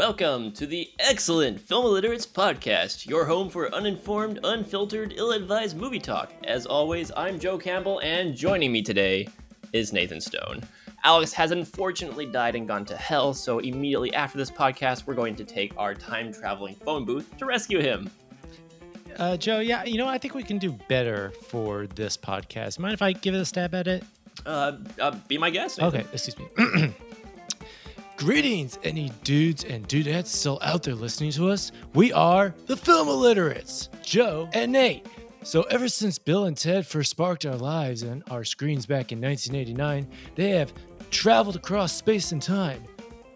Welcome to the excellent Film Illiterates podcast, your home for uninformed, unfiltered, ill advised movie talk. As always, I'm Joe Campbell, and joining me today is Nathan Stone. Alex has unfortunately died and gone to hell, so immediately after this podcast, we're going to take our time traveling phone booth to rescue him. Uh, Joe, yeah, you know, I think we can do better for this podcast. Mind if I give it a stab at it? Uh, uh be my guest. Nathan. Okay, excuse me. Greetings, any dudes and dudettes still out there listening to us. We are the Film Illiterates, Joe and Nate. So, ever since Bill and Ted first sparked our lives and our screens back in 1989, they have traveled across space and time,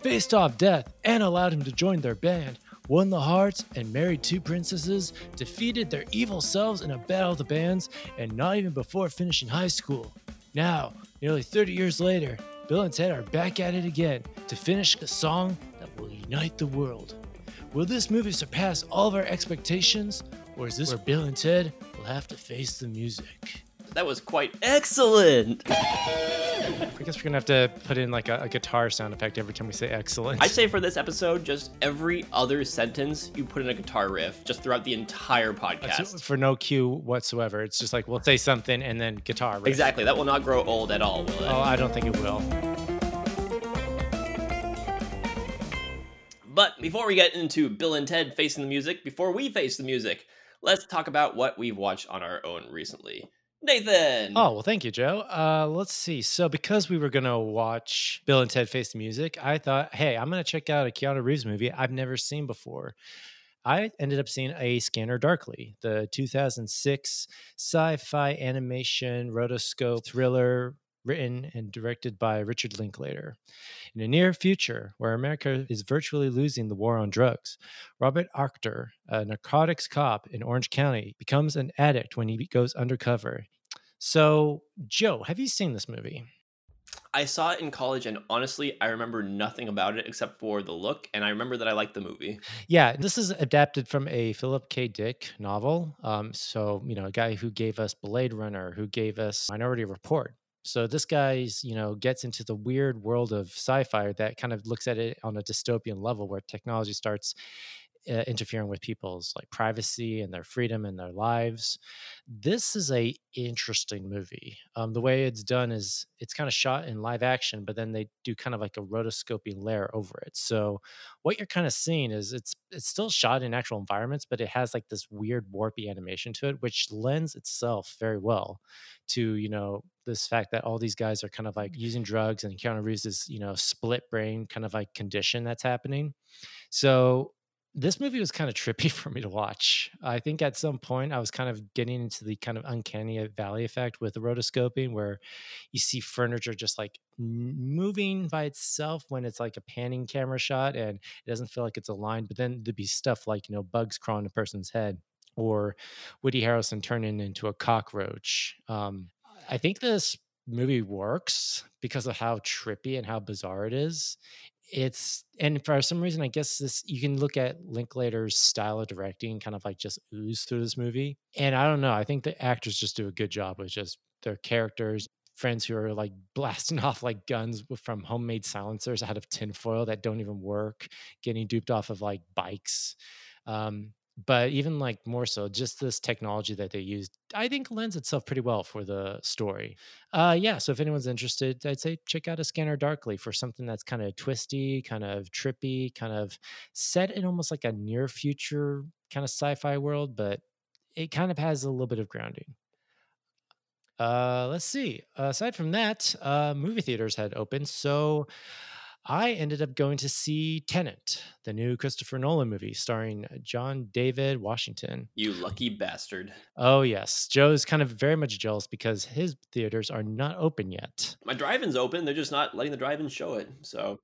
faced off death, and allowed him to join their band, won the hearts, and married two princesses, defeated their evil selves in a battle of the bands, and not even before finishing high school. Now, nearly 30 years later, Bill and Ted are back at it again to finish a song that will unite the world. Will this movie surpass all of our expectations, or is this where Bill and Ted will have to face the music? That was quite excellent. I guess we're gonna have to put in like a, a guitar sound effect every time we say excellent. I say for this episode, just every other sentence you put in a guitar riff, just throughout the entire podcast. for no cue whatsoever. It's just like we'll say something and then guitar. Riff. Exactly. That will not grow old at all, will it? Oh, I don't think it will. But before we get into Bill and Ted facing the music, before we face the music, let's talk about what we've watched on our own recently. Nathan. Oh, well, thank you, Joe. Uh, let's see. So, because we were going to watch Bill and Ted Face the Music, I thought, hey, I'm going to check out a Keanu Reeves movie I've never seen before. I ended up seeing A Scanner Darkly, the 2006 sci fi animation rotoscope thriller written and directed by Richard Linklater. In a near future, where America is virtually losing the war on drugs, Robert Arctor, a narcotics cop in Orange County, becomes an addict when he goes undercover. So, Joe, have you seen this movie? I saw it in college, and honestly, I remember nothing about it except for the look, and I remember that I liked the movie. Yeah, this is adapted from a Philip K. Dick novel. Um, so, you know, a guy who gave us Blade Runner, who gave us Minority Report. So this guy's, you know, gets into the weird world of sci-fi that kind of looks at it on a dystopian level where technology starts uh, interfering with people's like privacy and their freedom and their lives. This is a interesting movie. Um, the way it's done is it's kind of shot in live action, but then they do kind of like a rotoscoping layer over it. So what you're kind of seeing is it's it's still shot in actual environments, but it has like this weird warpy animation to it, which lends itself very well to you know this fact that all these guys are kind of like using drugs and Keanu Reeves is you know split brain kind of like condition that's happening. So this movie was kind of trippy for me to watch. I think at some point I was kind of getting into the kind of uncanny valley effect with the rotoscoping where you see furniture just like moving by itself when it's like a panning camera shot and it doesn't feel like it's aligned. But then there'd be stuff like, you know, bugs crawling a person's head or Woody Harrelson turning into a cockroach. Um, I think this movie works because of how trippy and how bizarre it is it's and for some reason i guess this you can look at linklater's style of directing kind of like just ooze through this movie and i don't know i think the actors just do a good job with just their characters friends who are like blasting off like guns from homemade silencers out of tinfoil that don't even work getting duped off of like bikes um, but even like more so just this technology that they used i think lends itself pretty well for the story. Uh yeah so if anyone's interested i'd say check out a scanner darkly for something that's kind of twisty kind of trippy kind of set in almost like a near future kind of sci-fi world but it kind of has a little bit of grounding. Uh let's see. Aside from that uh movie theaters had opened so I ended up going to see Tenet, the new Christopher Nolan movie starring uh, John David Washington. You lucky bastard. Oh, yes. Joe's kind of very much jealous because his theaters are not open yet. My drive in's open. They're just not letting the drive in show it. So,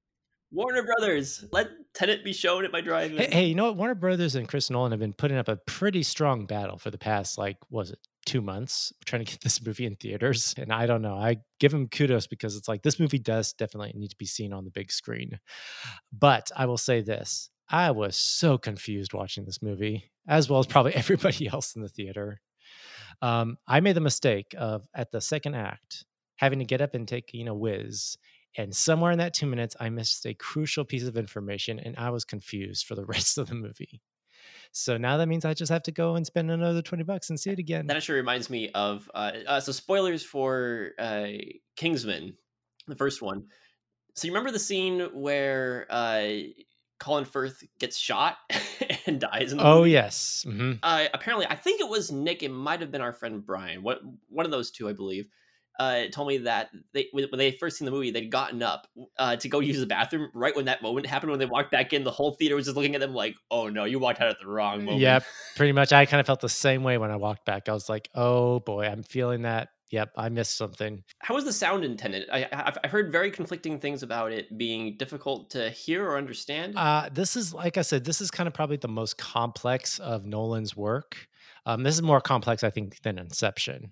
Warner Brothers, let Tenet be shown at my drive in. Hey, hey, you know what? Warner Brothers and Chris Nolan have been putting up a pretty strong battle for the past, like, was it two months trying to get this movie in theaters. And I don't know. I give him kudos because it's like this movie does definitely need to be seen on the big screen. But I will say this I was so confused watching this movie, as well as probably everybody else in the theater. Um, I made the mistake of at the second act having to get up and take, you know, whiz And somewhere in that two minutes, I missed a crucial piece of information and I was confused for the rest of the movie. So now that means I just have to go and spend another 20 bucks and see it again. That actually reminds me of uh, uh, so spoilers for uh, Kingsman, the first one. So you remember the scene where uh, Colin Firth gets shot and dies? In the oh movie? yes. hmm Uh, apparently, I think it was Nick. It might have been our friend Brian. What one of those two, I believe. Uh, told me that they when when they first seen the movie, they'd gotten up uh, to go use the bathroom right when that moment happened. When they walked back in, the whole theater was just looking at them like, "Oh no, you walked out at the wrong moment." Yep. Pretty much. I kind of felt the same way when I walked back. I was like, oh boy, I'm feeling that. Yep, I missed something. How was the sound intended? I, I've, I've heard very conflicting things about it being difficult to hear or understand. Uh, this is, like I said, this is kind of probably the most complex of Nolan's work. Um, this is more complex, I think, than Inception.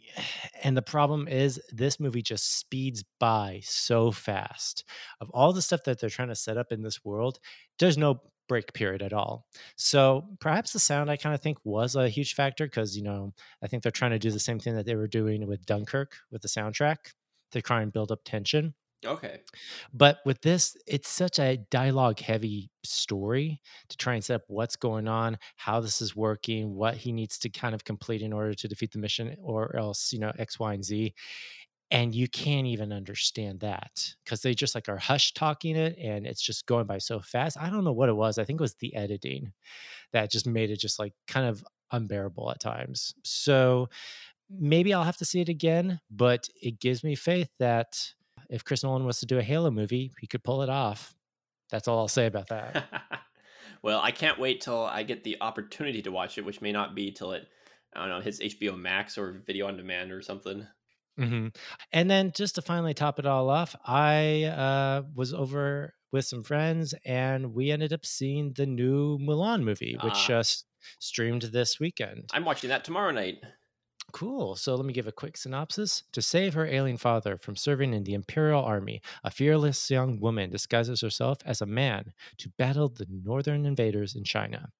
And the problem is, this movie just speeds by so fast. Of all the stuff that they're trying to set up in this world, there's no break period at all. So perhaps the sound I kind of think was a huge factor because, you know, I think they're trying to do the same thing that they were doing with Dunkirk with the soundtrack to try and build up tension. Okay. But with this, it's such a dialogue heavy story to try and set up what's going on, how this is working, what he needs to kind of complete in order to defeat the mission, or else, you know, X, Y, and Z. And you can't even understand that because they just like are hush talking it and it's just going by so fast. I don't know what it was. I think it was the editing that just made it just like kind of unbearable at times. So maybe I'll have to see it again, but it gives me faith that if Chris Nolan was to do a Halo movie, he could pull it off. That's all I'll say about that. well, I can't wait till I get the opportunity to watch it, which may not be till it, I don't know, hits HBO Max or video on demand or something. hmm And then just to finally top it all off, I uh, was over with some friends and we ended up seeing the new Mulan movie, which Ah. just streamed this weekend. I'm watching that tomorrow night. Cool. So let me give a quick synopsis. To save her alien father from serving in the Imperial Army, a fearless young woman disguises herself as a man to battle the northern invaders in China.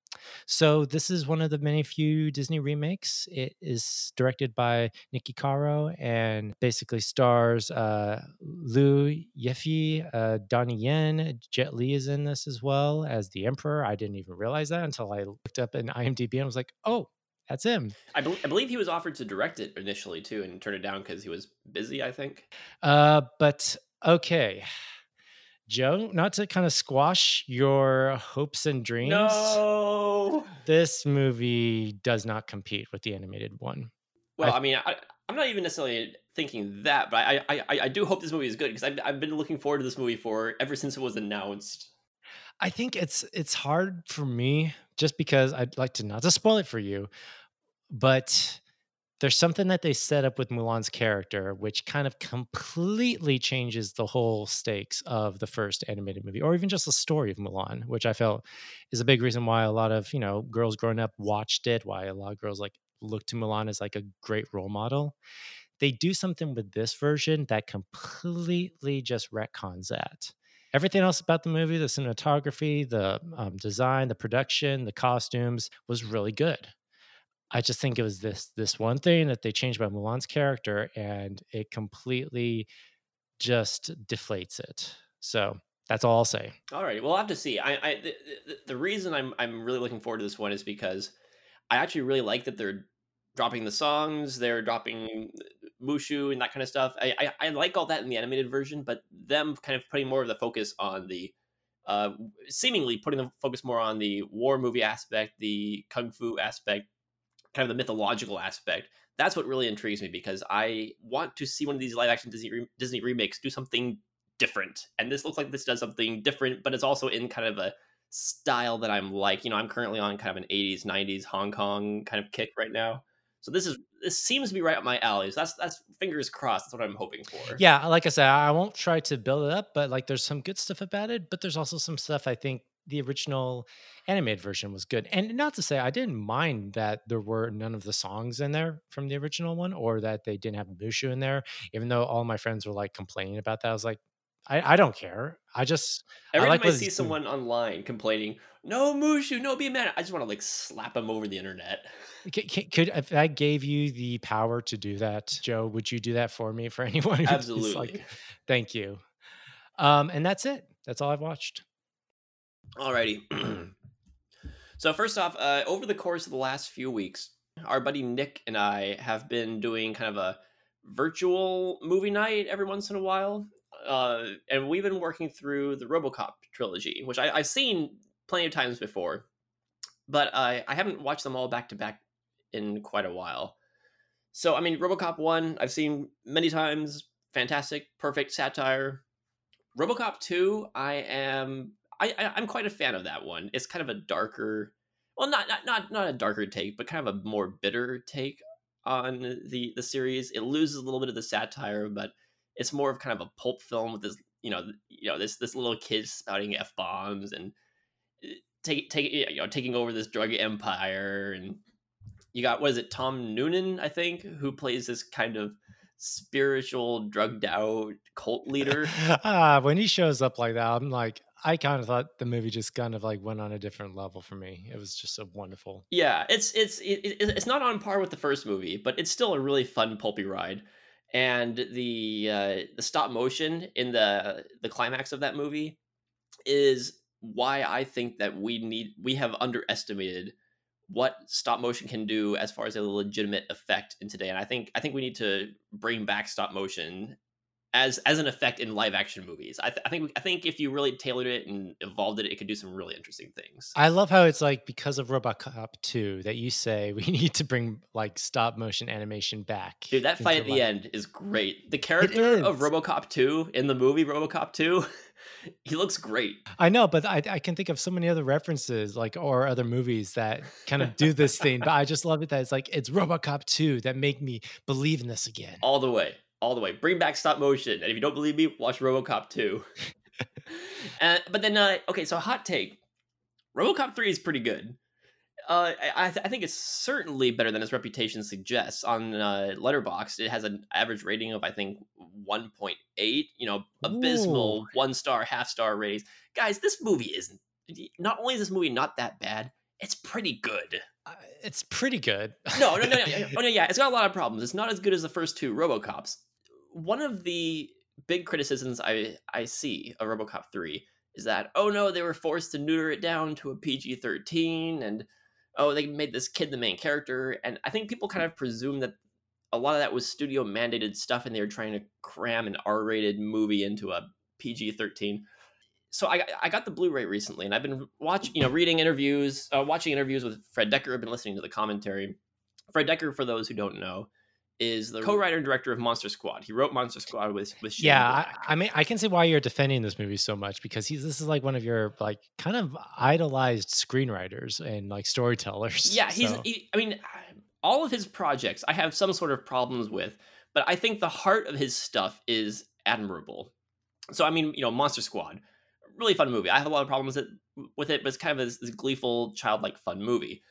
So this is one of the many few Disney remakes. It is directed by Niki Caro and basically stars uh, Liu Yifei, uh, Donnie Yen, Jet Li is in this as well as the Emperor. I didn't even realize that until I looked up in IMDb and was like, oh, that's him. I, bel I believe he was offered to direct it initially too, and turned it down because he was busy. I think. Uh, but okay, Joe, not to kind of squash your hopes and dreams. No. This movie does not compete with the animated one. Well, I- I, mean, I, I'm not even necessarily thinking that, but I, I, I, I do hope this movie is good because I've, I've been looking forward to this movie for ever since it was announced. I think it's it's hard for me just because I'd like to not to spoil it for you, but there's something that they set up with Mulan's character which kind of completely changes the whole stakes of the first animated movie or even just the story of Mulan, which I felt is a big reason why a lot of, you know, girls growing up watched it, why a lot of girls like look to Mulan as like a great role model. They do something with this version that completely just retcons that everything else about the movie the cinematography the um, design the production the costumes was really good. I just think it was this this one thing that they changed about mulan's character and it completely just deflates it. So that's all i'll say. All right, well, have to see. I, I the, the, the reason I'm I'm really looking forward to this one is because I actually really like that they're dropping the songs, they're dropping Mushu and that kind of stuff. I, I I like all that in the animated version, but them kind of putting more of the focus on the uh seemingly putting the focus more on the war movie aspect, the kung fu aspect, kind of the mythological aspect. That's what really intrigues me because I want to see one of these live action Disney re- Disney remakes do something different. And this looks like this does something different, but it's also in kind of a style that I'm like. You know, I'm currently on kind of an 80s, 90s Hong Kong kind of kick right now. So this is this seems to be right up my alley. So that's that's fingers crossed. That's what I'm hoping for. yeah like i said i won't try to build it up but like there's some good stuff about it but there's also some stuff i think the original animated version was good and not to say i didn't mind that there were none of the songs in there from the original one or that they didn't have mushu in there even though all my friends were like complaining about that i was like i, I don't care i just Every like time I see someone online complaining, "No Mushu, no be man," I just want to like slap them over the internet. c- c- could if i gave you the power to do that joe would you do that for me for anyone Absolutely. like thank you Um, and that's it. That's all I've watched. Alrighty. so first off, uh, over the course of the last few weeks, our buddy Nick and I have been doing kind of a virtual movie night every once in a while. Uh, and we've been working through the RoboCop trilogy, which I, have seen plenty of times before, but I, I haven't watched them all back to back in quite a while. So, I mean, RoboCop 1, I've seen many times. Fantastic, perfect satire. RoboCop 2, I am I, I I'm quite a fan of that one. It's kind of a darker well not not not not a darker take, but kind of a more bitter take on the the series. It loses a little bit of the satire, but it's more of kind of a pulp film with this you know you know this this little kid spouting f bombs and eh, take take you know taking over this drug empire and you got what is it Tom Noonan I think who plays this kind of spiritual drugged out cult leader. ah, when he shows up like that, I'm like, I kind of thought the movie just kind of like went on a different level for me. It was just so wonderful. Yeah, it's it's it, it's not on par with the first movie, but it's still a really fun pulpy ride. And the uh, the stop motion in the the climax of that movie is why I think that we need we have underestimated what stop motion can do as far as a legitimate effect in today. And I think I think we need to bring back stop motion as as an effect in live action movies. I, th- I think I think if you really tailored it and evolved it, it could do some really interesting things. I love how it's like because of RoboCop 2 that you say we need to bring like stop motion animation back. Dude, that fight at the end is great. The character of RoboCop 2 in the movie RoboCop 2 he looks great. I know, but I, I can think of so many other references, like or other movies that kind of do this thing. But I just love it that it's like it's RoboCop 2 that make me believe in this again. All the way all the way. Bring back stop motion. And if you don't believe me, watch RoboCop 2. uh, but then, uh, okay, so hot take. RoboCop 3 is pretty good. Uh, I, th- I, think it's certainly better than its reputation suggests. On uh, Letterboxd, it has an average rating of I think 1.8. You know, abysmal Ooh. one star, half star ratings. Guys, this movie isn't. Not only is this movie not that bad, it's pretty good. It's pretty good. no, no, no, no. Oh no, yeah, it's got a lot of problems. It's not as good as the first two RoboCops one of the big criticisms I I see of RoboCop 3 is that oh no, they were forced to neuter it down to a PG-13 and oh they made this kid the main character and I think people kind of presume that a lot of that was studio mandated stuff and they were trying to cram an R-rated movie into a PG-13. So I I got the Blu-ray recently and I've been watching, you know, reading interviews, uh, watching interviews with Fred Dekker, I've been listening to the commentary. Fred Dekker for those who don't know is the co-writer and director of Monster Squad. He wrote Monster Squad with with Shane yeah. I, I, mean, I can see why you're defending this movie so much because he's this is like one of your like kind of idolized screenwriters and like storytellers. Yeah, he's. So. He, I mean, all of his projects I have some sort of problems with, but I think the heart of his stuff is admirable. So I mean, you know, Monster Squad, really fun movie. I have a lot of problems with it, but it's kind of this, this gleeful, childlike, fun movie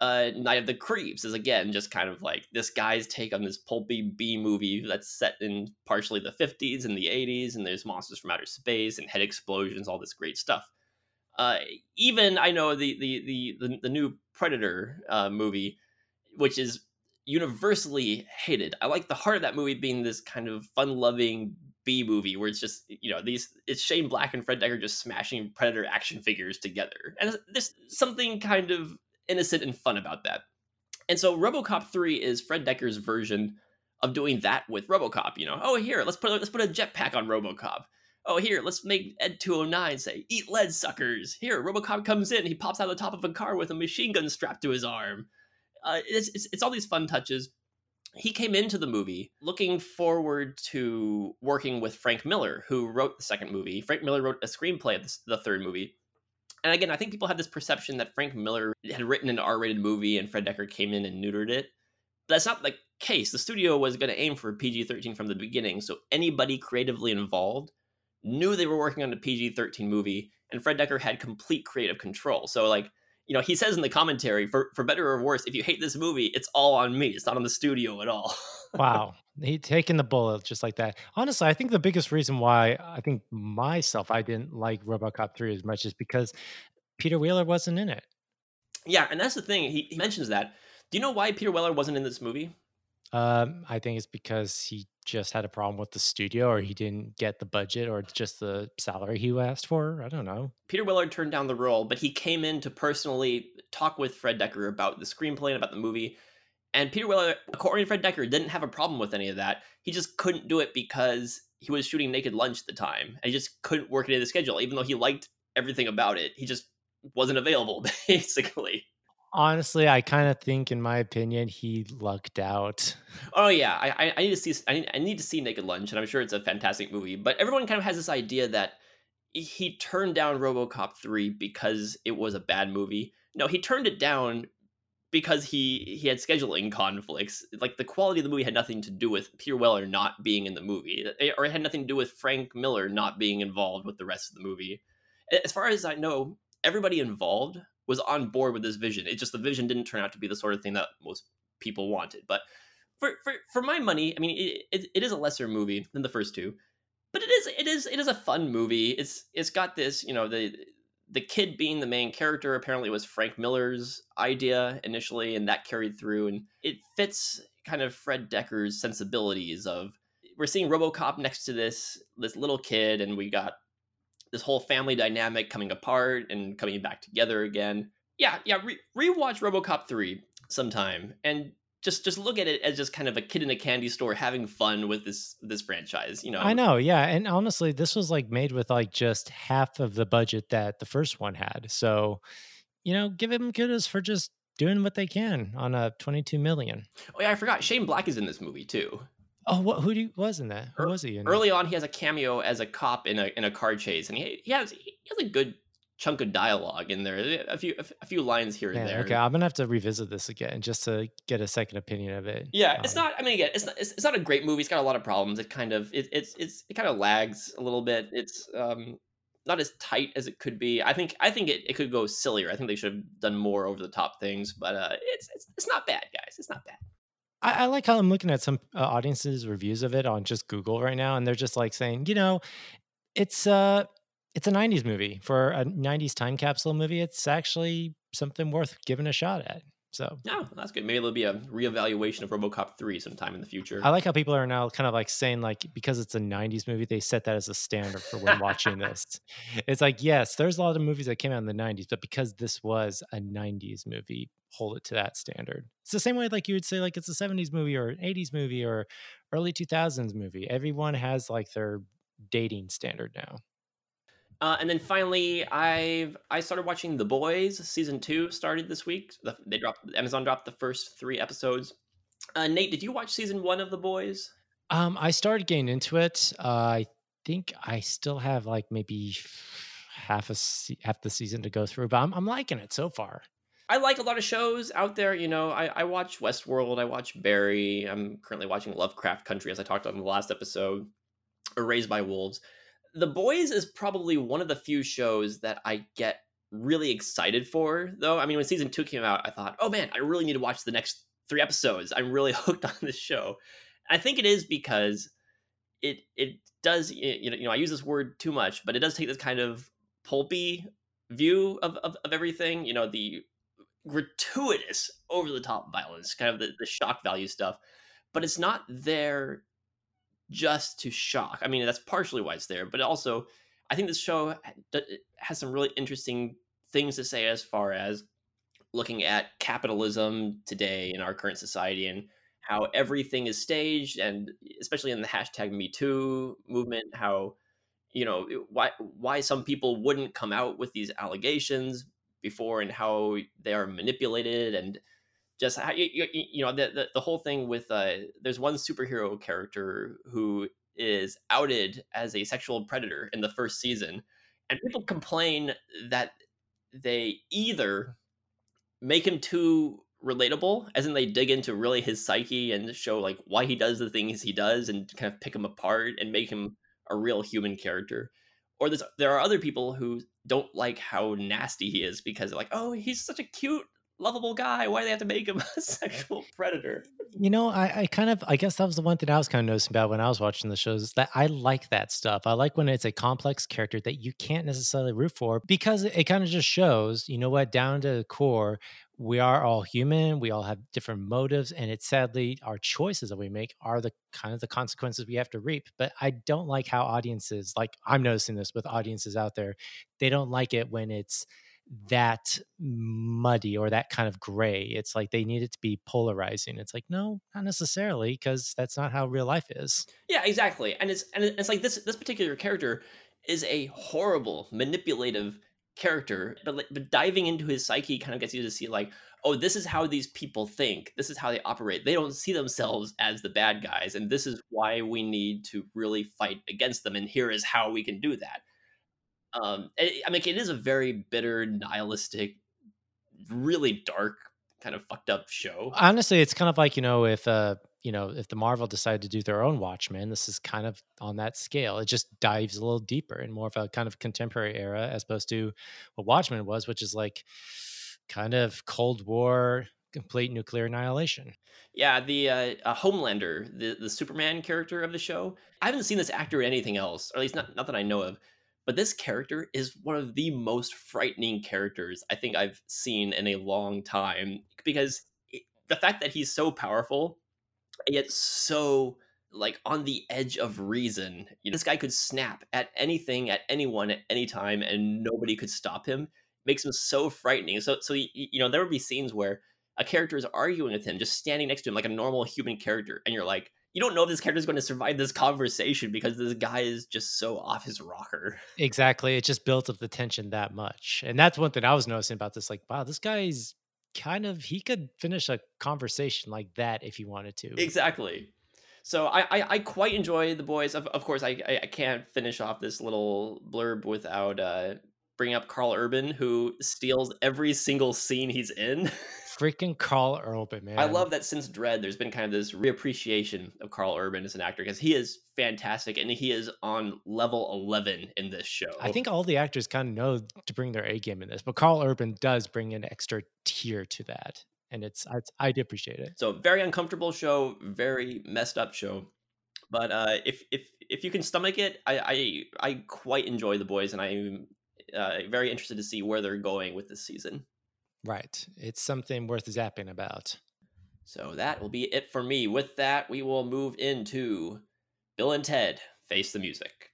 uh, Night of the Creeps is again just kind of like this guy's take on this pulpy B movie that's set in partially the 50s and the 80s, and there's monsters from outer space and head explosions, all this great stuff. Uh, even I know the the the the, the new Predator uh, movie, which is universally hated. I like the heart of that movie being this kind of fun-loving B movie where it's just you know these it's Shane Black and Fred Dekker just smashing Predator action figures together, and there's something kind of innocent and fun about that. And so RoboCop 3 is Fred Dekker's version of doing that with RoboCop, you know. Oh, here, let's put let's put a jetpack on RoboCop. Oh, here, let's make Ed 209 say, "Eat lead, suckers." Here, RoboCop comes in, he pops out of the top of a car with a machine gun strapped to his arm. Uh, it's, it's it's all these fun touches. He came into the movie looking forward to working with Frank Miller, who wrote the second movie. Frank Miller wrote a screenplay of the, third movie and again, I think people have this perception that Frank Miller had written an R-rated movie and Fred Dekker came in and neutered it. But that's not the case. The studio was going to aim for PG-13 from the beginning, so anybody creatively involved knew they were working on a PG-13 movie, and Fred Dekker had complete creative control. So, like, you know, he says in the commentary, for for better or worse, if you hate this movie, it's all on me. It's not on the studio at all. wow. He taking the bullet just like that. Honestly, I think the biggest reason why I think myself I didn't like RoboCop 3 as much is because Peter Weller wasn't in it. Yeah, and that's the thing. He, he mentions that. Do you know why Peter Weller wasn't in this movie? Um, I think it's because he just had a problem with the studio or he didn't get the budget or just the salary he asked for. I don't know. Peter Weller turned down the role, but he came in to personally talk with Fred Dekker about the screenplay and about the movie. And Peter Weller, according to Fred Dekker, didn't have a problem with any of that. He just couldn't do it because he was shooting Naked Lunch at the time. And he just couldn't work it into the schedule, even though he liked everything about it. He just wasn't available, basically. Honestly, I kind of think, in my opinion, he lucked out. Oh yeah, I, I need to see I need, I need to see Naked Lunch, and I'm sure it's a fantastic movie. But everyone kind of has this idea that he turned down RoboCop three because it was a bad movie. No, he turned it down because he he had scheduling conflicts. Like the quality of the movie had nothing to do with Peter Weller not being in the movie, or it had nothing to do with Frank Miller not being involved with the rest of the movie. As far as I know, everybody involved was on board with this vision. It just the vision didn't turn out to be the sort of thing that most people wanted. But for for, for my money, I mean, it, it, it is a lesser movie than the first two, but it is it is it is a fun movie. It's it's got this you know the the kid being the main character apparently was Frank Miller's idea initially, and that carried through, and it fits kind of Fred Dekker's sensibilities of we're seeing RoboCop next to this this little kid, and we got this whole family dynamic coming apart and coming back together again. Yeah, yeah. Re- rewatch RoboCop three sometime and just just look at it as just kind of a kid in a candy store having fun with this this franchise. You know, I know, yeah. And honestly, this was like made with like just half of the budget that the first one had. So, you know, give him kudos for just doing what they can on a 22 million. Oh yeah, I forgot. Shane Black is in this movie too. Oh, what? Who do, was in that? Who was he? Early on, he has a cameo as a cop in a in a car chase, and he he has he has a good chunk of dialogue in there. A few a few lines here and there. Okay, I'm gonna have to revisit this again just to get a second opinion of it. Yeah, it's um, not. I mean, again, it's not. It's, it's, not a great movie. It's got a lot of problems. It kind of it, it's it's it kind of lags a little bit. It's um not as tight as it could be. I think I think it, it could go sillier. I think they should have done more over the top things, but uh, it's it's it's not bad, guys. It's not bad. I, I like how I'm looking at some uh, audiences reviews of it on just Google right now, and they're just like saying, you know, it's uh it's a 90s movie. For a 90s time capsule movie it's actually something worth giving a shot at so oh, no, that's good. Maybe there'll be a reevaluation of RoboCop three sometime in the future. I like how people are now kind of like saying like because it's a '90s movie, they set that as a standard for when watching this. It's like yes, there's a lot of movies that came out in the '90s, but because this was a '90s movie, hold it to that standard. It's the same way like you would say like it's a '70s movie or an '80s movie or early 2000s movie. Everyone has like their dating standard now. Uh, and then finally, I've I started watching The Boys. Season two started this week. The, they dropped Amazon dropped the first three episodes. Uh, Nate, did you watch season one of The Boys? Um, I started getting into it. Uh, I think I still have like maybe half a half the season to go through, but I'm I'm liking it so far. I like a lot of shows out there. You know, I, I watch Westworld. I watch Barry. I'm currently watching Lovecraft Country, as I talked about in the last episode, or Raised by Wolves. The Boys is probably one of the few shows that I get really excited for, though. I mean, when season two came out, I thought, oh man, I really need to watch the next three episodes. I'm really hooked on this show. I think it is because it it does you know, you know I use this word too much, but it does take this kind of pulpy view of, of, of everything. You know, the gratuitous, over the top violence, kind of the, the shock value stuff, but it's not there just to shock. I mean, that's partially why it's there, but also I think this show has some really interesting things to say as far as looking at capitalism today in our current society and how everything is staged and especially in the hashtag me too movement how you know why why some people wouldn't come out with these allegations before and how they are manipulated and just how you, you, you know the, the, the whole thing with uh there's one superhero character who is outed as a sexual predator in the first season and people complain that they either make him too relatable as in they dig into really his psyche and show like why he does the things he does and kind of pick him apart and make him a real human character or there are other people who don't like how nasty he is because they're like oh he's such a cute lovable guy. Why do they have to make him a sexual predator? You know, I, I kind of, I guess that was the one thing I was kind of noticing about when I was watching the shows that I like that stuff. I like when it's a complex character that you can't necessarily root for because it, it kind of just shows, you know what, down to the core, we are all human we all have different motives and it's sadly our choices that we make are the kind of the consequences we have to reap but i don't like how audiences like i'm noticing this with audiences out there they don't like it when it's that muddy or that kind of gray it's like they need it to be polarizing it's like no not necessarily because that's not how real life is yeah exactly and it's and it's like this this particular character is a horrible manipulative character, but but diving into his psyche kind of gets you to see like, oh, this is how these people think. This is how they operate. They don't see themselves as the bad guys, and this is why we need to really fight against them. And here is how we can do that. Um, I mean, it is a very bitter, nihilistic, really dark, kind of fucked up show. Honestly, it's kind of like you know if uh you know, if the Marvel decided to do their own Watchmen, this is kind of on that scale. It just dives a little deeper in more of a kind of contemporary era as opposed to what Watchmen was, which is like kind of Cold War, complete nuclear annihilation. Yeah, the uh, uh, Homelander, the the Superman character of the show. I haven't seen this actor in anything else, or at least not not that I know of. But this character is one of the most frightening characters I think I've seen in a long time because it, the fact that he's so powerful yet so like on the edge of reason. You know, this guy could snap at anything, at anyone, at any time, and nobody could stop him. Makes him so frightening. So, so you know, there would be scenes where a character is arguing with him, just standing next to him like a normal human character, and you're like, you don't know if this character is going to survive this conversation because this guy is just so off his rocker. Exactly. It just built up the tension that much. And that's one thing I was noticing about this. Like, wow, this guy's kind of he could finish a conversation like that if he wanted to. Exactly. So I, I, I quite enjoy the boys. Of, of course, I, I can't finish off this little blurb without uh, bringing up Karl Urban, who steals every single scene he's in. freaking Karl Urban, man. I love that since Dredd, there's been kind of this reappreciation of Karl Urban as an actor because he is fantastic and he is on level 11 in this show. I think all the actors kind of know to bring their A game in this, but Karl Urban does bring an extra tier to that. And it's, I, I do appreciate it. So very uncomfortable show, very messed up show. But uh, if if if you can stomach it, I I, I quite enjoy the boys, and I'm uh, very interested to see where they're going with this season. Right. It's something worth zapping about. So that will be it for me. With that, we will move into Bill and Ted Face the Music.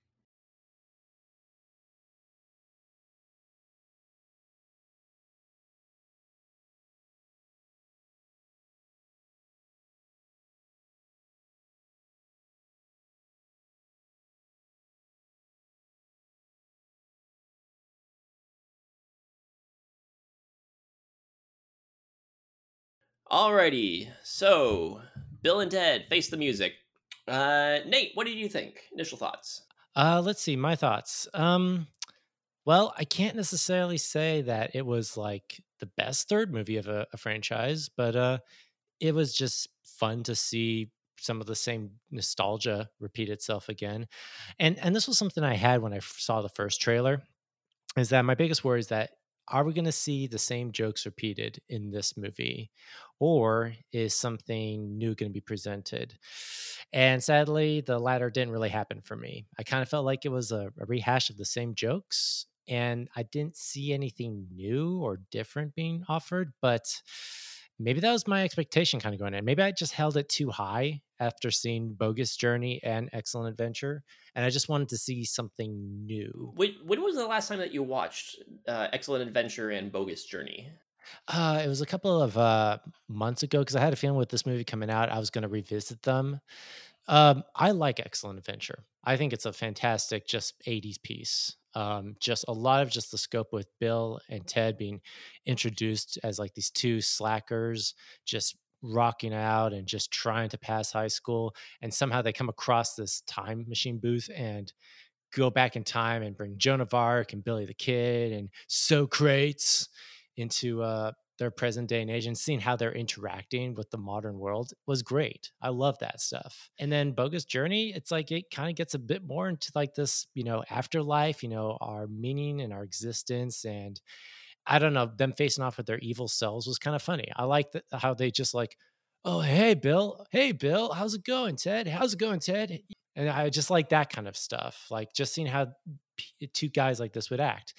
Alrighty, so Bill and Ted face the music. Uh, Nate, what did you think? Initial thoughts. Uh, let's see, my thoughts. Um, well, I can't necessarily say that it was like the best third movie of a, a franchise, but uh, it was just fun to see some of the same nostalgia repeat itself again. And and this was something I had when I saw the first trailer. Is that my biggest worry is that are we going to see the same jokes repeated in this movie or is something new going to be presented? And sadly the latter didn't really happen for me. I kind of felt like it was a, a, rehash of the same jokes and i didn't see anything new or different being offered but maybe that was my expectation kind of going in maybe i just held it too high after seeing bogus journey and excellent adventure and I just wanted to see something new. When, when was the last time that you watched uh, Excellent Adventure and Bogus Journey? Uh, it was a couple of uh, months ago because I had a feeling with this movie coming out, I was going to revisit them. Um, I like Excellent Adventure. I think it's a fantastic, just 80s piece. Um, just a lot of just the scope with Bill and Ted being introduced as like these two slackers, just rocking out and just trying to pass high school and somehow they come across this time machine booth and go back in time and bring Joan of Arc and Billy the Kid and Socrates into uh, their present day and age and seeing how they're interacting with the modern world was great. I love that stuff. And then Bogus Journey, it's like it kind of gets a bit more into like this, you know, afterlife, you know, our meaning and our existence and I don't know, them facing off with their evil selves was kind of funny. I like the, how they just like, oh, hey, Bill. Hey, Bill. How's it going, Ted? How's it going, Ted? And I just like that kind of stuff, like just seeing how two guys like this would act.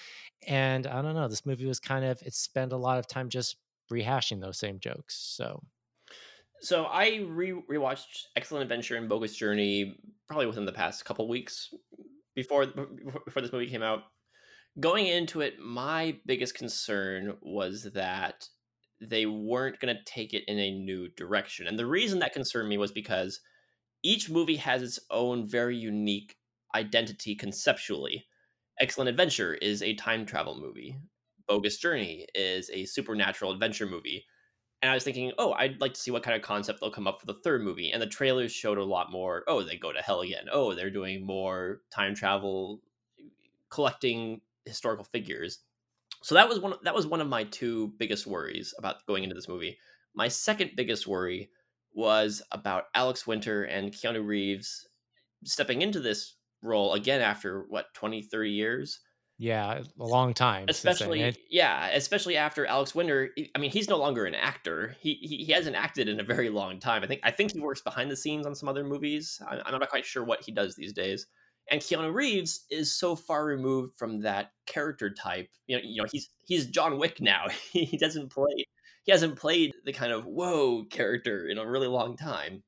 And I don't know, this movie was kind of, it spent a lot of time just rehashing those same jokes. So so I re rewatched Excellent Adventure and Bogus Journey probably within the past couple weeks before before this movie came out. Going into it, my biggest concern was that they weren't going to take it in a new direction. And the reason that concerned me was because each movie has its own very unique identity conceptually. Excellent Adventure is a time travel movie. Bogus Journey is a supernatural adventure movie. And I was thinking, oh, I'd like to see what kind of concept they'll come up for the third movie. And the trailers showed a lot more. Oh, they go to hell again. Oh, they're doing more time travel, collecting historical figures. So that was one. That was one of my two biggest worries about going into this movie. My second biggest worry was about Alex Winter and Keanu Reeves stepping into this role again after what 20 30 years yeah, a long time. Especially, yeah, especially after Alex Winter. I mean, he's no longer an actor. He, he, he hasn't acted in a very long time. I think I think he works behind the scenes on some other movies. I'm, I'm not quite sure what he does these days. And Keanu Reeves is so far removed from that character type. You know, you know, he's he's John Wick now. he doesn't play. He hasn't played the kind of whoa character in a really long time.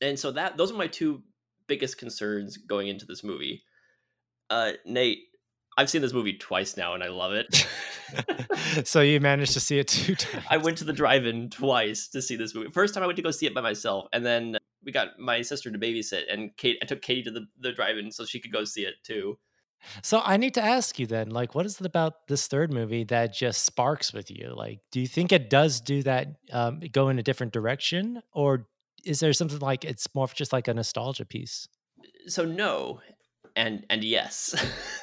And so that those are my two biggest concerns going into this movie. Uh, Nate, I've seen this movie twice now and I love it. so you managed to see it two times. I went to the drive-in twice to see this movie. First time I went to go see it by myself, and then we got my sister to babysit, and Kate. I took Katie to the, the drive-in so she could go see it too. So I need to ask you then, like, what is it about this third movie that just sparks with you? Like, do you think it does do that, um, go in a different direction, or is there something like it's more of just like a nostalgia piece? So no, and and yes.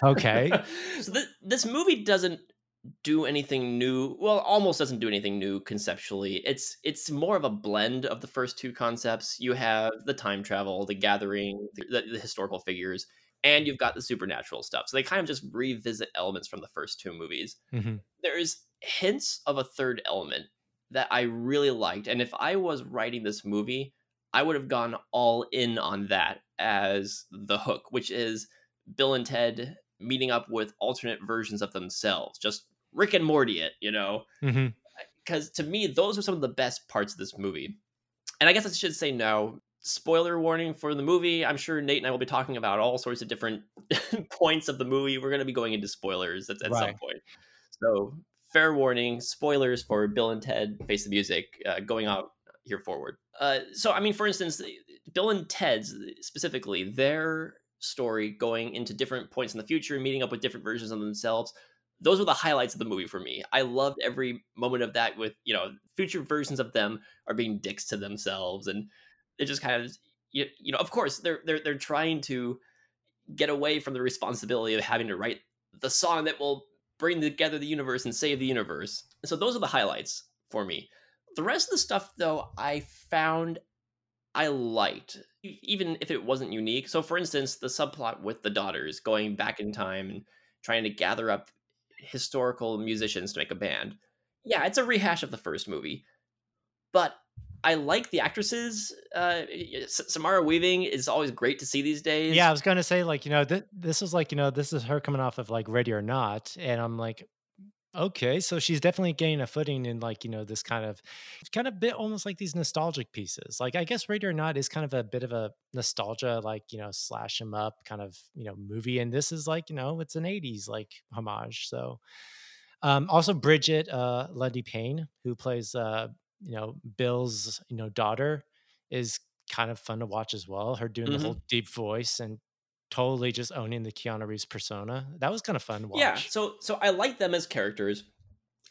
Okay. so th- this movie doesn't do anything new. Well, almost doesn't do anything new conceptually. It's it's more of a blend of the first two concepts. You have the time travel, the gathering, the, the historical figures, and you've got the supernatural stuff. So they kind of just revisit elements from the first two movies. Mm-hmm. There's hints of a third element that I really liked, and if I was writing this movie, I would have gone all in on that as the hook, which is Bill and Ted meeting up with alternate versions of themselves, just Rick and Morty it, you know? Because mm-hmm. to me, those are some of the best parts of this movie. And I guess I should say now, spoiler warning for the movie. I'm sure Nate and I will be talking about all sorts of different points of the movie. We're going to be going into spoilers at, at right. some point. So, fair warning spoilers for Bill and Ted Face the Music uh, going out here forward. Uh, so, I mean, for instance, Bill and Ted's specifically, their story going into different points in the future, meeting up with different versions of themselves. Those were the highlights of the movie for me. I loved every moment of that. With you know, future versions of them are being dicks to themselves, and it just kind of you, you know, of course, they're they're they're trying to get away from the responsibility of having to write the song that will bring together the universe and save the universe. So those are the highlights for me. The rest of the stuff, though, I found I liked, even if it wasn't unique. So, for instance, the subplot with the daughters going back in time and trying to gather up historical musicians to make a band. Yeah, it's a rehash of the first movie, but I like the actresses. Uh, Samara Weaving is always great to see these days. Yeah, I was going to say, like, you know, th- this is like, you know, this is her coming off of like Ready or Not. And I'm like, Okay, so she's definitely gaining a footing in like, you know, this kind of kind of bit almost like these nostalgic pieces. Like I guess Ready or Not is kind of a bit of a nostalgia, like, you know, slash him up kind of, you know, movie. And this is like, you know, it's an 80s like homage. So um also Brigette uh Lundy-Paine, who plays uh, you know, Bill's, you know, daughter, is kind of fun to watch as well. Her doing mm-hmm. the whole deep voice and totally just owning the Keanu Reeves persona. That was kind of fun to watch. Yeah, so so I like them as characters,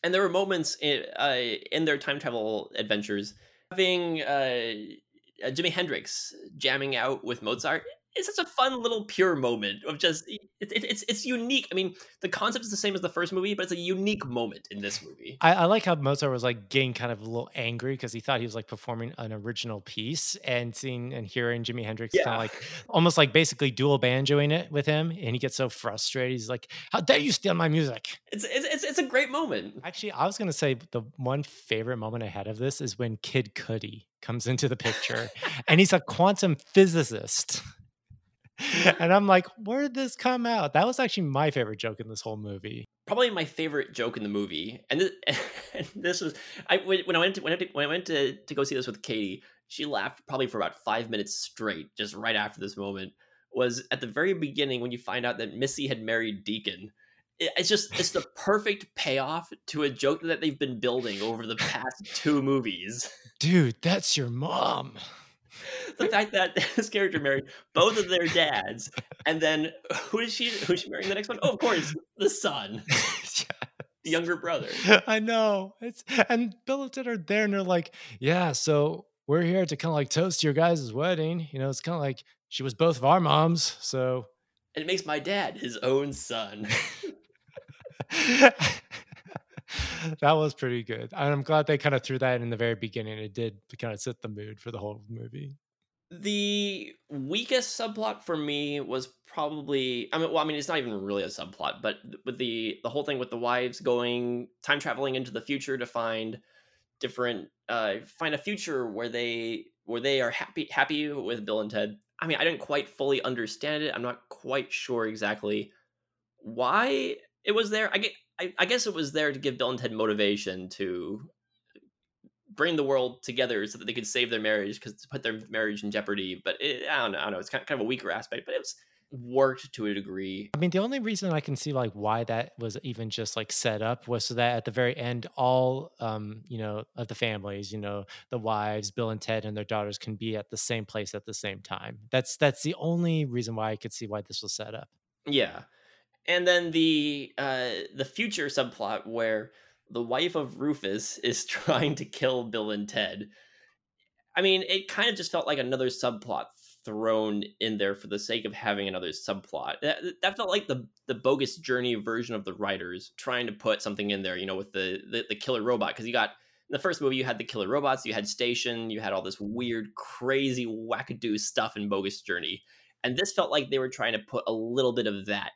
and there were moments in uh, in their time travel adventures having uh, uh Jimi Hendrix jamming out with Mozart it's such a fun little pure moment of just it, it, it's it's unique. I mean, the concept is the same as the first movie, but it's a unique moment in this movie. I, I like how Mozart was like getting kind of a little angry because he thought he was like performing an original piece, and seeing and hearing Jimi Hendrix yeah. kind of like almost like basically dual banjoing it with him, and he gets so frustrated. He's like, "How dare you steal my music?" It's it's it's a great moment. Actually, I was gonna say the one favorite moment I had of this is when Kid Cudi comes into the picture, and he's a quantum physicist. and I'm like, where did this come out? That was actually my favorite joke in this whole movie. probably my favorite joke in the movie, and this, and this was I when I went to when I, went to, when I went to to go see this with Katie, she laughed probably for about five minutes straight, just right after this moment. Was at the very beginning when you find out that Missy had married Deacon. It's just it's the perfect payoff to a joke that they've been building over the past two movies. Dude, that's your mom. the fact that this character married both of their dads, and then who is she? Who's she marrying the next one? Oh, of course, the son, yes. the younger brother. I know. It's and Bill and Ted are there, and they're like, "Yeah, so we're here to kind of like toast your guys' wedding. You know, it's kind of like she was both of our moms, so." And it makes my dad his own son. That was pretty good. I'm glad they kind of threw that in the very beginning. It did kind of set the mood for the whole movie. The weakest subplot for me was probably I mean well I mean it's not even really a subplot, but with the the whole thing with the wives going time traveling into the future to find different uh find a future where they where they are happy happy with Bill and Ted. I mean, I didn't quite fully understand it. I'm not quite sure exactly why it was there. I get I, I guess it was there to give Bill and Ted motivation to bring the world together so that they could save their marriage because to put their marriage in jeopardy. But it, I don't know. I don't know. It's kind of, kind of a weaker aspect, but it was worked to a degree. I mean, the only reason I can see like why that was even just like set up was so that at the very end, all um, you know, of the families, you know, the wives, Bill and Ted and their daughters can be at the same place at the same time. That's that's the only reason why I could see why this was set up. Yeah and then the uh, the future subplot where the wife of Rufus is trying to kill Bill and Ted. I mean, it kind of just felt like another subplot thrown in there for the sake of having another subplot. That, that felt like the the bogus journey version of the writers trying to put something in there, you know, with the the, the killer robot because you got in the first movie you had the killer robots, you had Station, you had all this weird, crazy, wackadoo stuff in Bogus Journey, and this felt like they were trying to put a little bit of that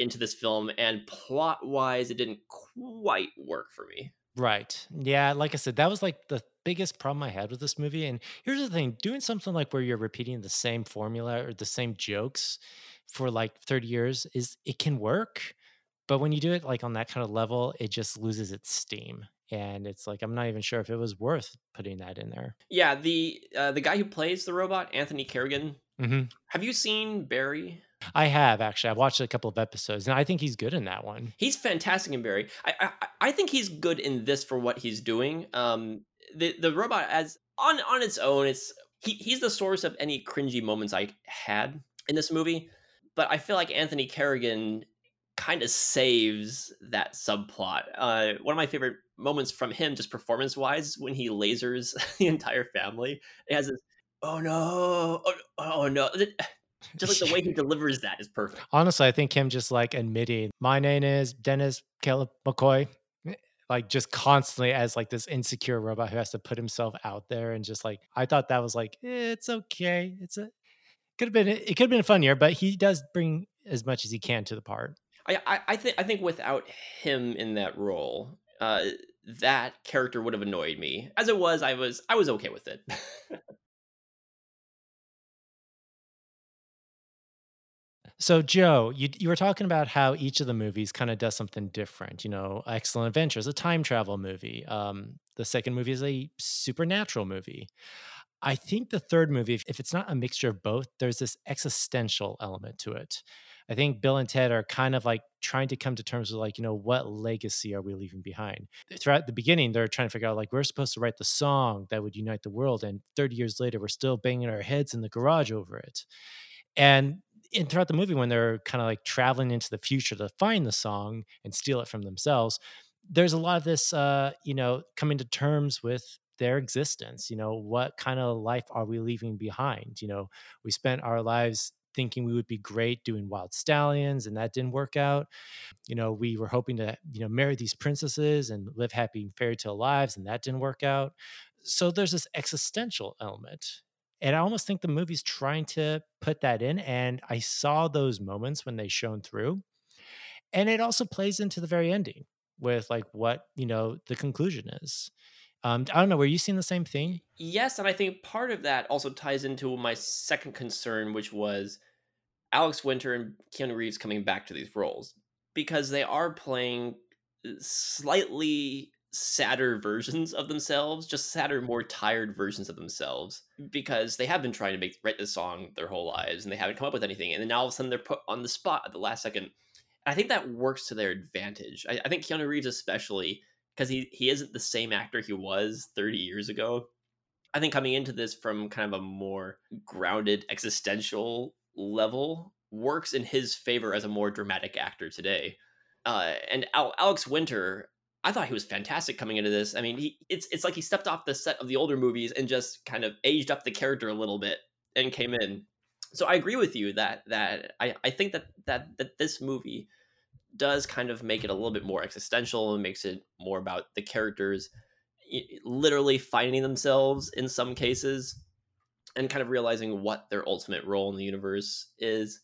into this film, and plot wise, it didn't quite work for me. Right. Yeah. Like I said, that was like the biggest problem I had with this movie. And here's the thing doing something like where you're repeating the same formula or the same jokes for like 30 years is it can work. But when you do it like on that kind of level, it just loses its steam. And it's like I'm not even sure if it was worth putting that in there. Yeah, the uh, the guy who plays the robot, Anthony Carrigan. Mm-hmm. Have you seen Barry? I have actually. I've watched a couple of episodes, and I think he's good in that one. He's fantastic in Barry. I I, I think he's good in this for what he's doing. Um, the the robot as on on its own, it's he he's the source of any cringy moments I had in this movie. But I feel like Anthony Carrigan kind of saves that subplot. Uh, one of my favorite moments from him, just performance wise, when he lasers the entire family. It has this, oh no, oh, oh no just like the way he delivers that is perfect. Honestly, I think him just like admitting, my name is Dennis Caleb McCoy, eh, like just constantly as like this insecure robot who has to put himself out there and just like I thought that was like eh, it's okay. It's a could have been it could have been a fun year, but he does bring as much as he can to the part. I I, I think I think without him in that role, uh, that character would have annoyed me. As it was, I was I was okay with it. So, Joe, you you were talking about how each of the movies kind of does something different. You know, Excellent Adventure is a time travel movie. Um, the second movie is a supernatural movie. I think the third movie, if, if it's not a mixture of both, there's this existential element to it. I think Bill and Ted are kind of like trying to come to terms with like, you know, what legacy are we leaving behind? Throughout the beginning, they're trying to figure out like we're supposed to write the song that would unite the world, and 30 years later, we're still banging our heads in the garage over it. And and throughout the movie when they're kind of like traveling into the future to find the song and steal it from themselves there's a lot of this uh you know coming to terms with their existence you know what kind of life are we leaving behind? You know we spent our lives thinking we would be great doing Wyld Stallyns and that didn't work out. You know we were hoping to you know marry these princesses and live happy fairy tale lives and that didn't work out. So there's this existential element and I almost think the movie's trying to put that in. And I saw those moments when they shone through. And it also plays into the very ending with like what, you know, the conclusion is. Um, I don't know. Were you seeing the same thing? Yes, and I think part of that also ties into my second concern, which was Alex Winter and Keanu Reeves coming back to these roles. because they are playing uh, slightly sadder versions of themselves, just sadder, more tired versions of themselves, because they have been trying to make write this song their whole lives and they haven't come up with anything, and then now all of a sudden they're put on the spot at the last second. I think that works to their advantage. I, I think Keanu Reeves, especially because he he isn't the same actor he was 30 years ago. I think coming into this from kind of a more grounded existential level works in his favor as a more dramatic actor today. Uh, and Al- Alex Winter, I thought he was fantastic coming into this. I mean, he it's it's like he stepped off the set of the older movies and just kind of aged up the character a little bit and came in. So I agree with you that that I, I think that that that this movie does kind of make it a little bit more existential and makes it more about the characters literally finding themselves in some cases and kind of realizing what their ultimate role in the universe is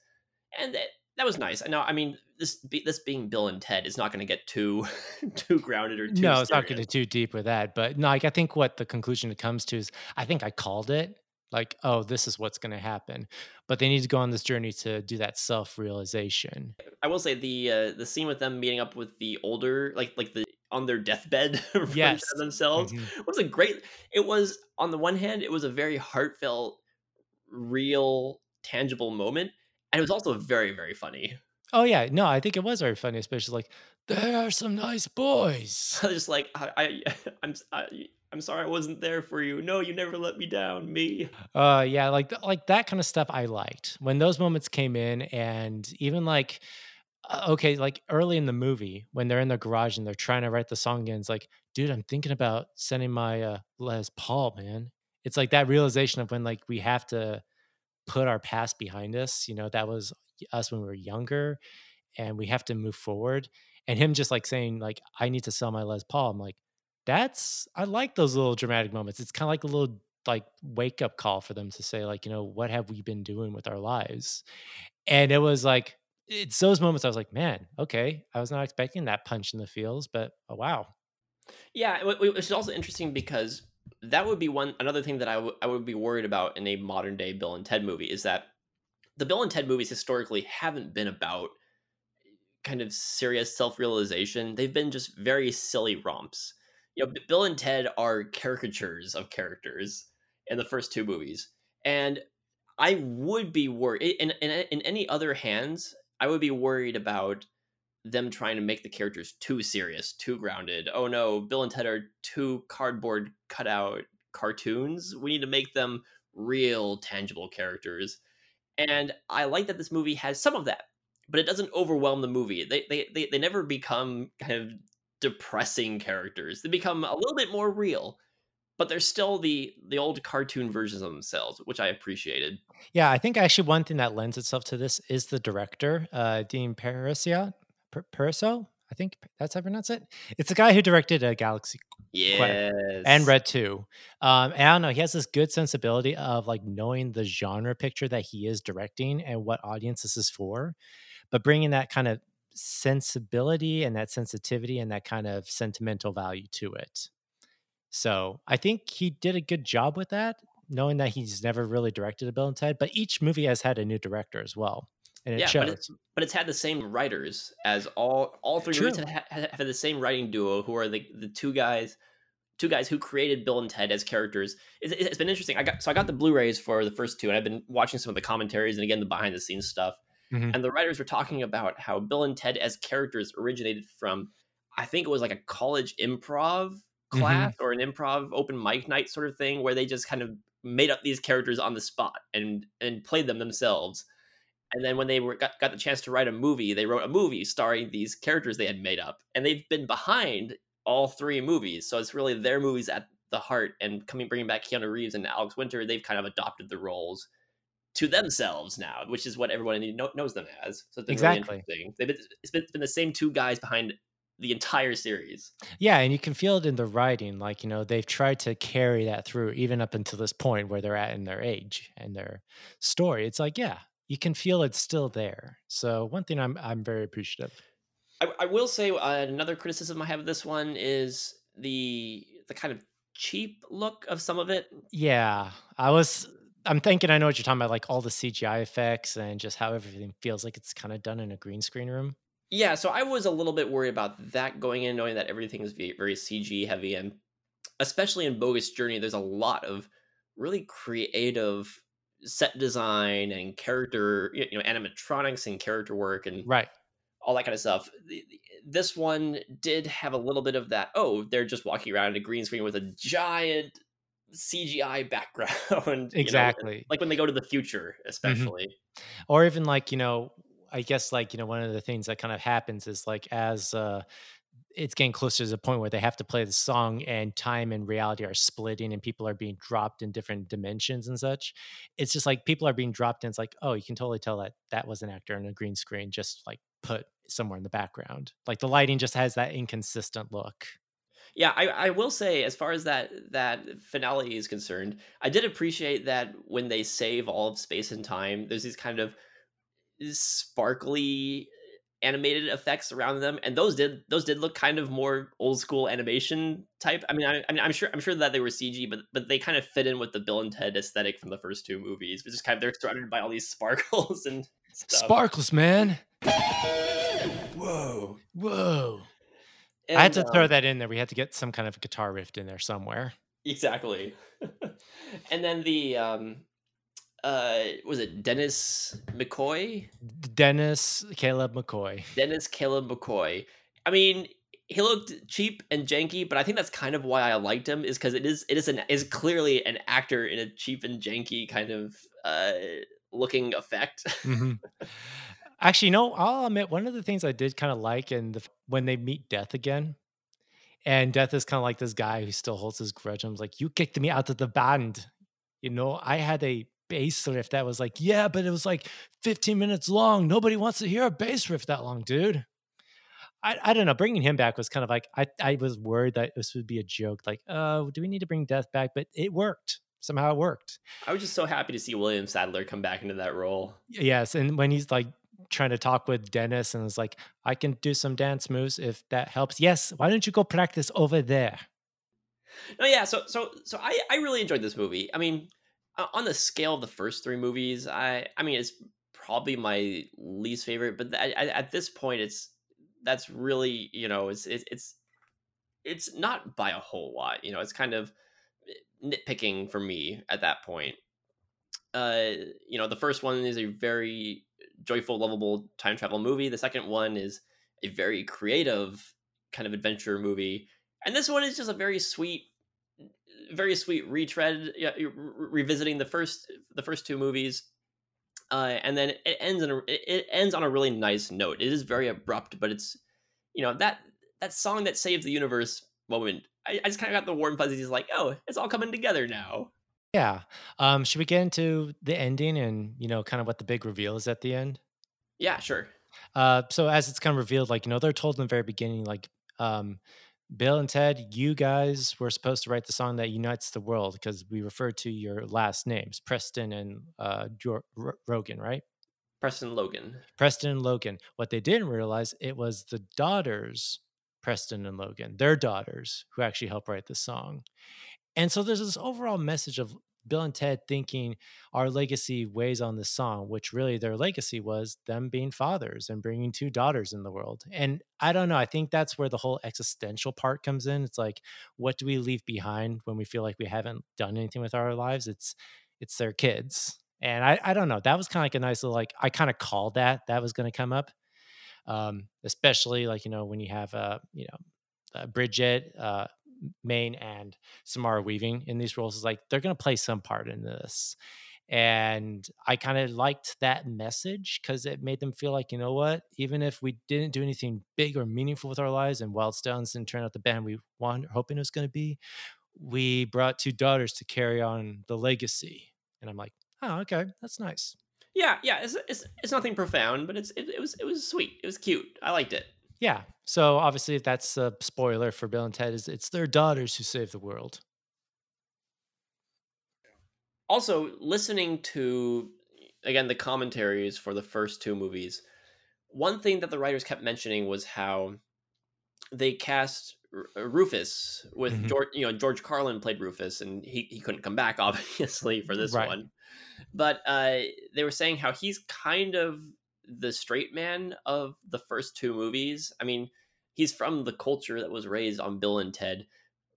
and that that was nice. I know. I mean, this this being Bill and Ted is not going to get too too grounded or too. No, it's not going to too deep with that. But no, like I think what the conclusion it comes to is, I think I called it. Like, oh, this is what's going to happen. But they need to go on this journey to do that self realization. I will say the uh, the scene with them meeting up with the older, like like the on their deathbed yes. themselves mm-hmm. was a great. It was on the one hand, it was a very heartfelt, real, tangible moment and it was also very very funny. Oh yeah, no, I think it was very funny, especially like there are some nice boys. I just like I, I I'm I, am i am sorry I wasn't there for you. No, you never let me down, me. Uh yeah, like like that kind of stuff I liked. When those moments came in and even like okay, like early in the movie when they're in the garage and they're trying to write the song again, it's like, dude, I'm thinking about sending my uh, Les Paul, man. It's like that realization of when like we have to put our past behind us. You know, that was us when we were younger and we have to move forward. And him just like saying, like, I need to sell my Les Paul. I'm like, that's I like those little dramatic moments. It's kind of like a little like wake up call for them to say, like, you know, what have we been doing with our lives? And it was like it's those moments I was like, man, okay, I was not expecting that punch in the feels, but oh, wow. Yeah, which is also interesting because that would be one another thing that I, w- I would be worried about in a modern day Bill and Ted movie is that the Bill and Ted movies historically haven't been about kind of serious self realization. They've been just very silly romps. You know, Bill and Ted are caricatures of characters in the first two movies, and I would be worried in in, in any other hands. I would be worried about them trying to make the characters too serious, too grounded. Oh no, Bill and Ted are two cardboard cutout cartoons. We need to make them real, tangible characters. And I like that this movie has some of that, but it doesn't overwhelm the movie. They they they, they never become kind of depressing characters. They become a little bit more real. But they're still the the old cartoon versions of themselves, which I appreciated. Yeah, I think actually one thing that lends itself to this is the director, uh, Dean Parisot. Perso. I think that's how I pronounce it. It's the guy who directed a uh, Galaxy yes. and Red 2. Um, and I don't know, he has this good sensibility of like knowing the genre picture that he is directing and what audience this is for, but bringing that kind of sensibility and that sensitivity and that kind of sentimental value to it. So I think he did a good job with that, knowing that he's never really directed a Bill and Ted, but each movie has had a new director as well and it yeah, shows. But it's, but it's had the same writers as all all three True. have, have, had the same writing duo, who are the the two guys, two guys who created Bill and Ted as characters. It's, it's been interesting. I got so I got the Blu-rays for the first two, and I've been watching some of the commentaries and again the behind the scenes stuff. Mm-hmm. And the writers were talking about how Bill and Ted as characters originated from, I think it was like a college improv mm-hmm. class mm-hmm. or an improv open mic night sort of thing, where they just kind of made up these characters on the spot and and played them themselves and then when they were got, got the chance to write a movie, they wrote a movie starring these characters they had made up, and they've been behind all three movies. So it's really their movies at the heart. And coming bringing back Keanu Reeves and Alex Winter, they've kind of adopted the roles to themselves now, which is what everyone knows them as. So it's exactly. really interesting. They've been, it's been, it's been the same two guys behind the entire series. Yeah, and you can feel it in the writing. Like, you know, they've tried to carry that through even up until this point where they're at in their age and their story. It's like, yeah, you can feel it's still there. So one thing I'm I'm very appreciative. I, I will say uh, another criticism I have of this one is the the kind of cheap look of some of it. Yeah, I was. I'm thinking I know what you're talking about, like all the CGI effects and just how everything feels like it's kind of done in a green screen room. Yeah, so I was a little bit worried about that going in, knowing that everything is very CG heavy, and especially in Bogus Journey, there's a lot of really creative set design and character, you know, animatronics and character work and right all that kind of stuff. This one did have a little bit of that. Oh, they're just walking around a green screen with a giant CGI background. Exactly. You know, like when they go to the future, mm-hmm. especially. Mm-hmm. Or even like, you know, I guess like, you know, one of the things that kind of happens is like as uh it's getting closer to the point where they have to play the song and time and reality are splitting and people are being dropped in different dimensions and such. It's just like people are being dropped and it's like, oh, you can totally tell that that was an actor on a green screen just like put somewhere in the background. Like the lighting just has that inconsistent look. Yeah, I, I will say, as far as that that finale is concerned, I did appreciate that when they save all of space and time, there's these kind of sparkly animated effects around them, and those did those did look kind of more old school animation type. I mean, I, I mean, I'm sure I'm sure that they were CG, but but they kind of fit in with the Bill and Ted aesthetic from the first two movies, which is kind of they're surrounded by all these sparkles and stuff. Sparkles, man. Whoa. Whoa. And, I had to um, throw that in there. We had to get some kind of guitar riff in there somewhere. Exactly. and then the um uh was it Dennis McCoy? Dennis Caleb McCoy. Dennis Caleb McCoy. I mean, he looked cheap and janky, but I think that's kind of why I liked him is because it is it is an is clearly an actor in a cheap and janky kind of uh looking effect. mm-hmm. Actually, no, I'll admit one of the things I did kind of like in the when they meet Death again, and Death is kind of like this guy who still holds his grudge. I'm like, you kicked me out of the band. You know, I had a bass riff that was like, yeah, but it was like 15 minutes long. Nobody wants to hear a bass riff that long, dude. I, I don't know. Bringing him back was kind of like I, I was worried that this would be a joke. Like, oh, do we need to bring Death back? But it worked somehow it worked. I was just so happy to see William Sadler come back into that role. Yes, and when he's like trying to talk with Dennis and was like, I can do some dance moves if that helps. Yes, why don't you go practice over there? No, yeah. So, so, so I, I really enjoyed this movie. I mean, on the scale of the first three movies, I, I mean, it's probably my least favorite. But th- at this point, it's that's really, you know, it's it's it's it's not by a whole lot. You know, it's kind of nitpicking for me at that point. Uh, you know, the first one is a very joyful, lovable time travel movie. The second one is a very creative kind of adventure movie, and this one is just a very sweet, very sweet retread, yeah, revisiting the first the first two movies. Uh, and then it ends in a, it ends on a really nice note. It is very abrupt, but it's you know that that song that saves the universe moment. I, I just kind of got the warm fuzzies. Like, oh, it's all coming together now. Yeah. Um, should we get into the ending and you know kind of what the big reveal is at the end? Yeah, sure. Uh, so as it's kind of revealed, like you know, they're told in the very beginning, like um, Bill and Ted, you guys were supposed to write the song that unites the world because we refer to your last names, Preston and uh, R- Rogan, right? Preston Logan. Preston and Logan. What they didn't realize it was the daughters, Preston and Logan, their daughters, who actually helped write the song. And so there's this overall message of Bill and Ted thinking our legacy weighs on this song, which really their legacy was them being fathers and bringing two daughters in the world. And I don't know. I think that's where the whole existential part comes in. It's like, what do we leave behind when we feel like we haven't done anything with our lives? It's it's their kids. And I, I don't know. That was kind of like a nice little like I kind of called that that was going to come up, um, especially like you know when you have uh you know uh, Brigette, uh, Maine and Samara Weaving in these roles is like they're going to play some part in this. And I kind of liked that message because it made them feel like, you know what, even if we didn't do anything big or meaningful with our lives and Wyld Stallyns didn't turn out the band we wanted, hoping it was going to be, we brought two daughters to carry on the legacy. And I'm like, oh, okay, that's nice. Yeah, yeah, it's it's, it's nothing profound, but it's it, it was it was sweet. It was cute. I liked it. Yeah. So obviously, that's a spoiler for Bill and Ted. Is it's their daughters who save the world. Also, listening to again the commentaries for the first two movies, one thing that the writers kept mentioning was how they cast uh, Rufus with mm-hmm. George. You know, George Carlin played Rufus, and he he couldn't come back obviously for this right. one. But uh, they were saying how he's kind of the straight man of the first two movies. I mean, he's from the culture that was raised on Bill and Ted,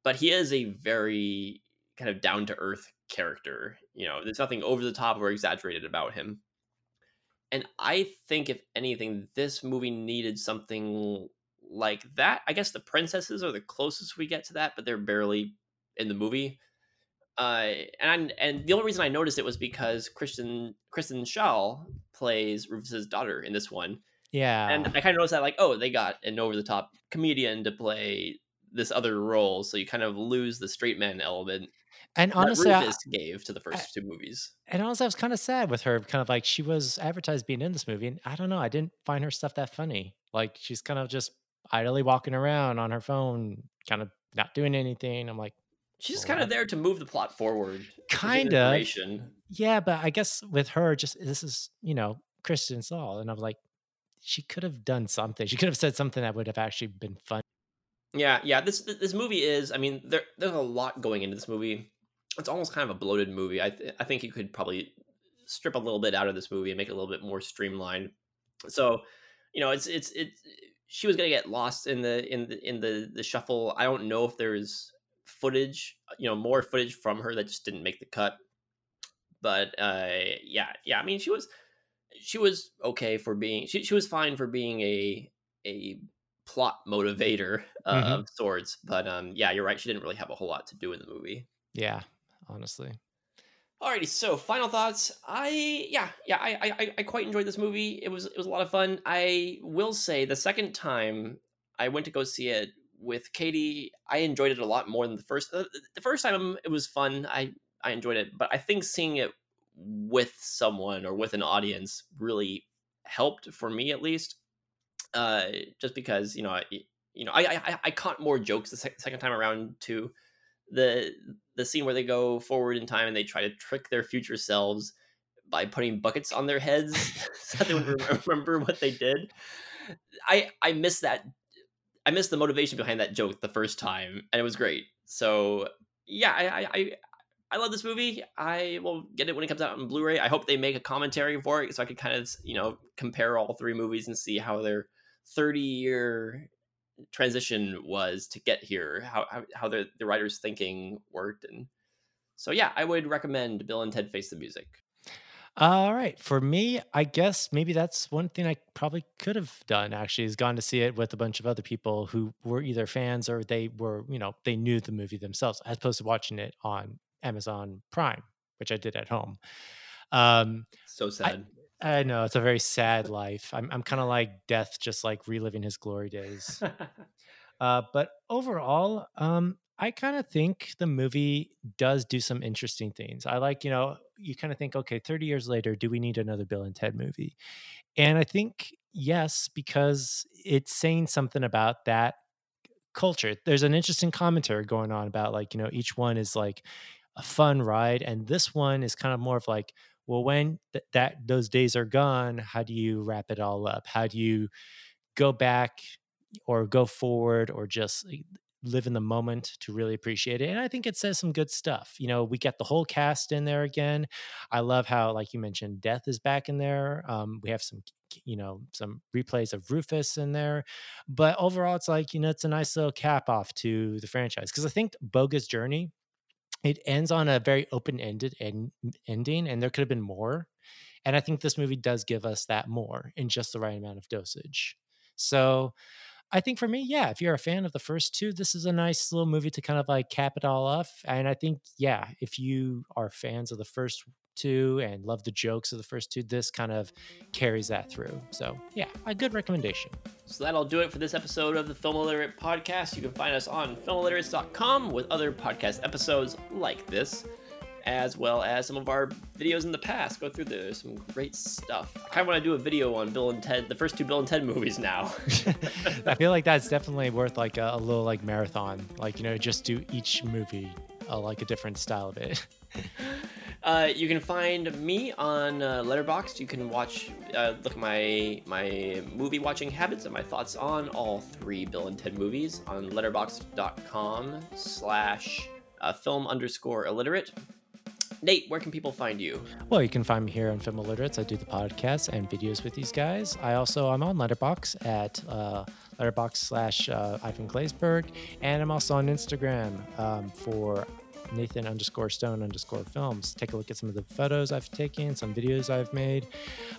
but he is a very kind of down to earth character. You know, there's nothing over the top or exaggerated about him. And I think, if anything, this movie needed something like that. I guess the princesses are the closest we get to that, but they're barely in the movie. Uh, and and the only reason I noticed it was because Kristen Kristen Schaal plays Rufus's daughter in this one. Yeah, and I kind of noticed that like, oh, they got an over the top comedian to play this other role, so you kind of lose the straight man element. And honestly, Rufus I, gave to the first I, two movies. And honestly, I was kind of sad with her. Kind of like she was advertised being in this movie, and I don't know, I didn't find her stuff that funny. Like she's kind of just idly walking around on her phone, kind of not doing anything. I'm like, she's oh, just kind of there to move the plot forward. Kind of. Yeah, but I guess with her, just this is you know Kristen Schaal, and I'm like, she could have done something. She could have said something that would have actually been fun. Yeah, yeah. This this movie is. I mean, there there's a lot going into this movie. It's almost kind of a bloated movie. I th- I think you could probably strip a little bit out of this movie and make it a little bit more streamlined. So, you know, it's it's it's she was gonna get lost in the in the in the the shuffle. I don't know if there's footage, you know, more footage from her that just didn't make the cut. But uh, yeah, yeah. I mean, she was she was okay for being she she was fine for being a a plot motivator uh, mm-hmm. of sorts. But um, yeah, you're right. She didn't really have a whole lot to do in the movie. Yeah, honestly. Alrighty, so final thoughts. I yeah yeah I, I I quite enjoyed this movie. It was it was a lot of fun. I will say the second time I went to go see it with Katie, I enjoyed it a lot more than the first. Uh, the first time it was fun. I I enjoyed it, but I think seeing it with someone or with an audience really helped for me at least. Uh, just because you know I, you know I I, I caught more jokes the second time around too the the scene where they go forward in time and they try to trick their future selves by putting buckets on their heads so they would remember what they did. I I miss that. I missed the motivation behind that joke the first time, and it was great. So yeah, I I I love this movie. I will get it when it comes out on Blu-ray. I hope they make a commentary for it so I could kind of you know compare all three movies and see how their 30 year transition was to get here, how how, how the, the writer's thinking worked, and so yeah, I would recommend Bill and Ted Face the Music. All right, for me, I guess maybe that's one thing I probably could have done. Actually, is gone to see it with a bunch of other people who were either fans or they were, you know, they knew the movie themselves, as opposed to watching it on Amazon Prime, which I did at home. Um, so sad. I know it's a very sad life. I'm I'm kind of like death, just like reliving his glory days. uh, but overall, um, I kind of think the movie does do some interesting things. I like, you know, you kind of think, okay, 30 years later, do we need another Bill and Ted movie? And I think yes, because it's saying something about that culture. There's an interesting commentary going on about like, you know, each one is like a fun ride, and this one is kind of more of like well when th- that those days are gone how do you wrap it all up how do you go back or go forward or just live in the moment to really appreciate it and i think it says some good stuff you know we get the whole cast in there again i love how like you mentioned death is back in there um, we have some you know some replays of rufus in there but overall it's like you know it's a nice little cap off to the franchise because i think bogus journey it ends on a very open-ended end, ending and there could have been more and i think this movie does give us that more in just the right amount of dosage so i think for me yeah if you're a fan of the first two this is a nice little movie to kind of like cap it all off and i think yeah if you are fans of the first two and love the jokes of the first two, this kind of carries that through. So, yeah, a good recommendation. So that'll do it for this episode of the Film Illiterate Podcast. You can find us on filmilliterates.com with other podcast episodes like this, as well as some of our videos in the past. Go through some great stuff. I kind of want to do a video on Bill and Ted, the first two Bill and Ted movies now. I feel like that's definitely worth like a, a, little like marathon, like you know, just do each movie uh, like a different style of it. Uh, you can find me on uh, Letterboxd. You can watch, uh, look at my my movie watching habits and my thoughts on all three Bill and Ted movies on Letterboxd.com slash uh, film underscore illiterate. Nate, where can people find you? Well, you can find me here on Film Illiterates. I do the podcast and videos with these guys. I also I'm on Letterboxd at uh, Letterboxd slash uh, Ivan Glazeberg, and I'm also on Instagram um, for Nathan underscore Stone underscore Films. Take a look at some of the photos I've taken, some videos I've made,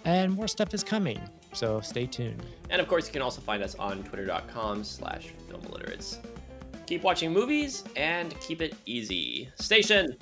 and more stuff is coming. So stay tuned. And of course, you can also find us on twitter.com slash film illiterates. Keep watching movies and keep it easy. Station!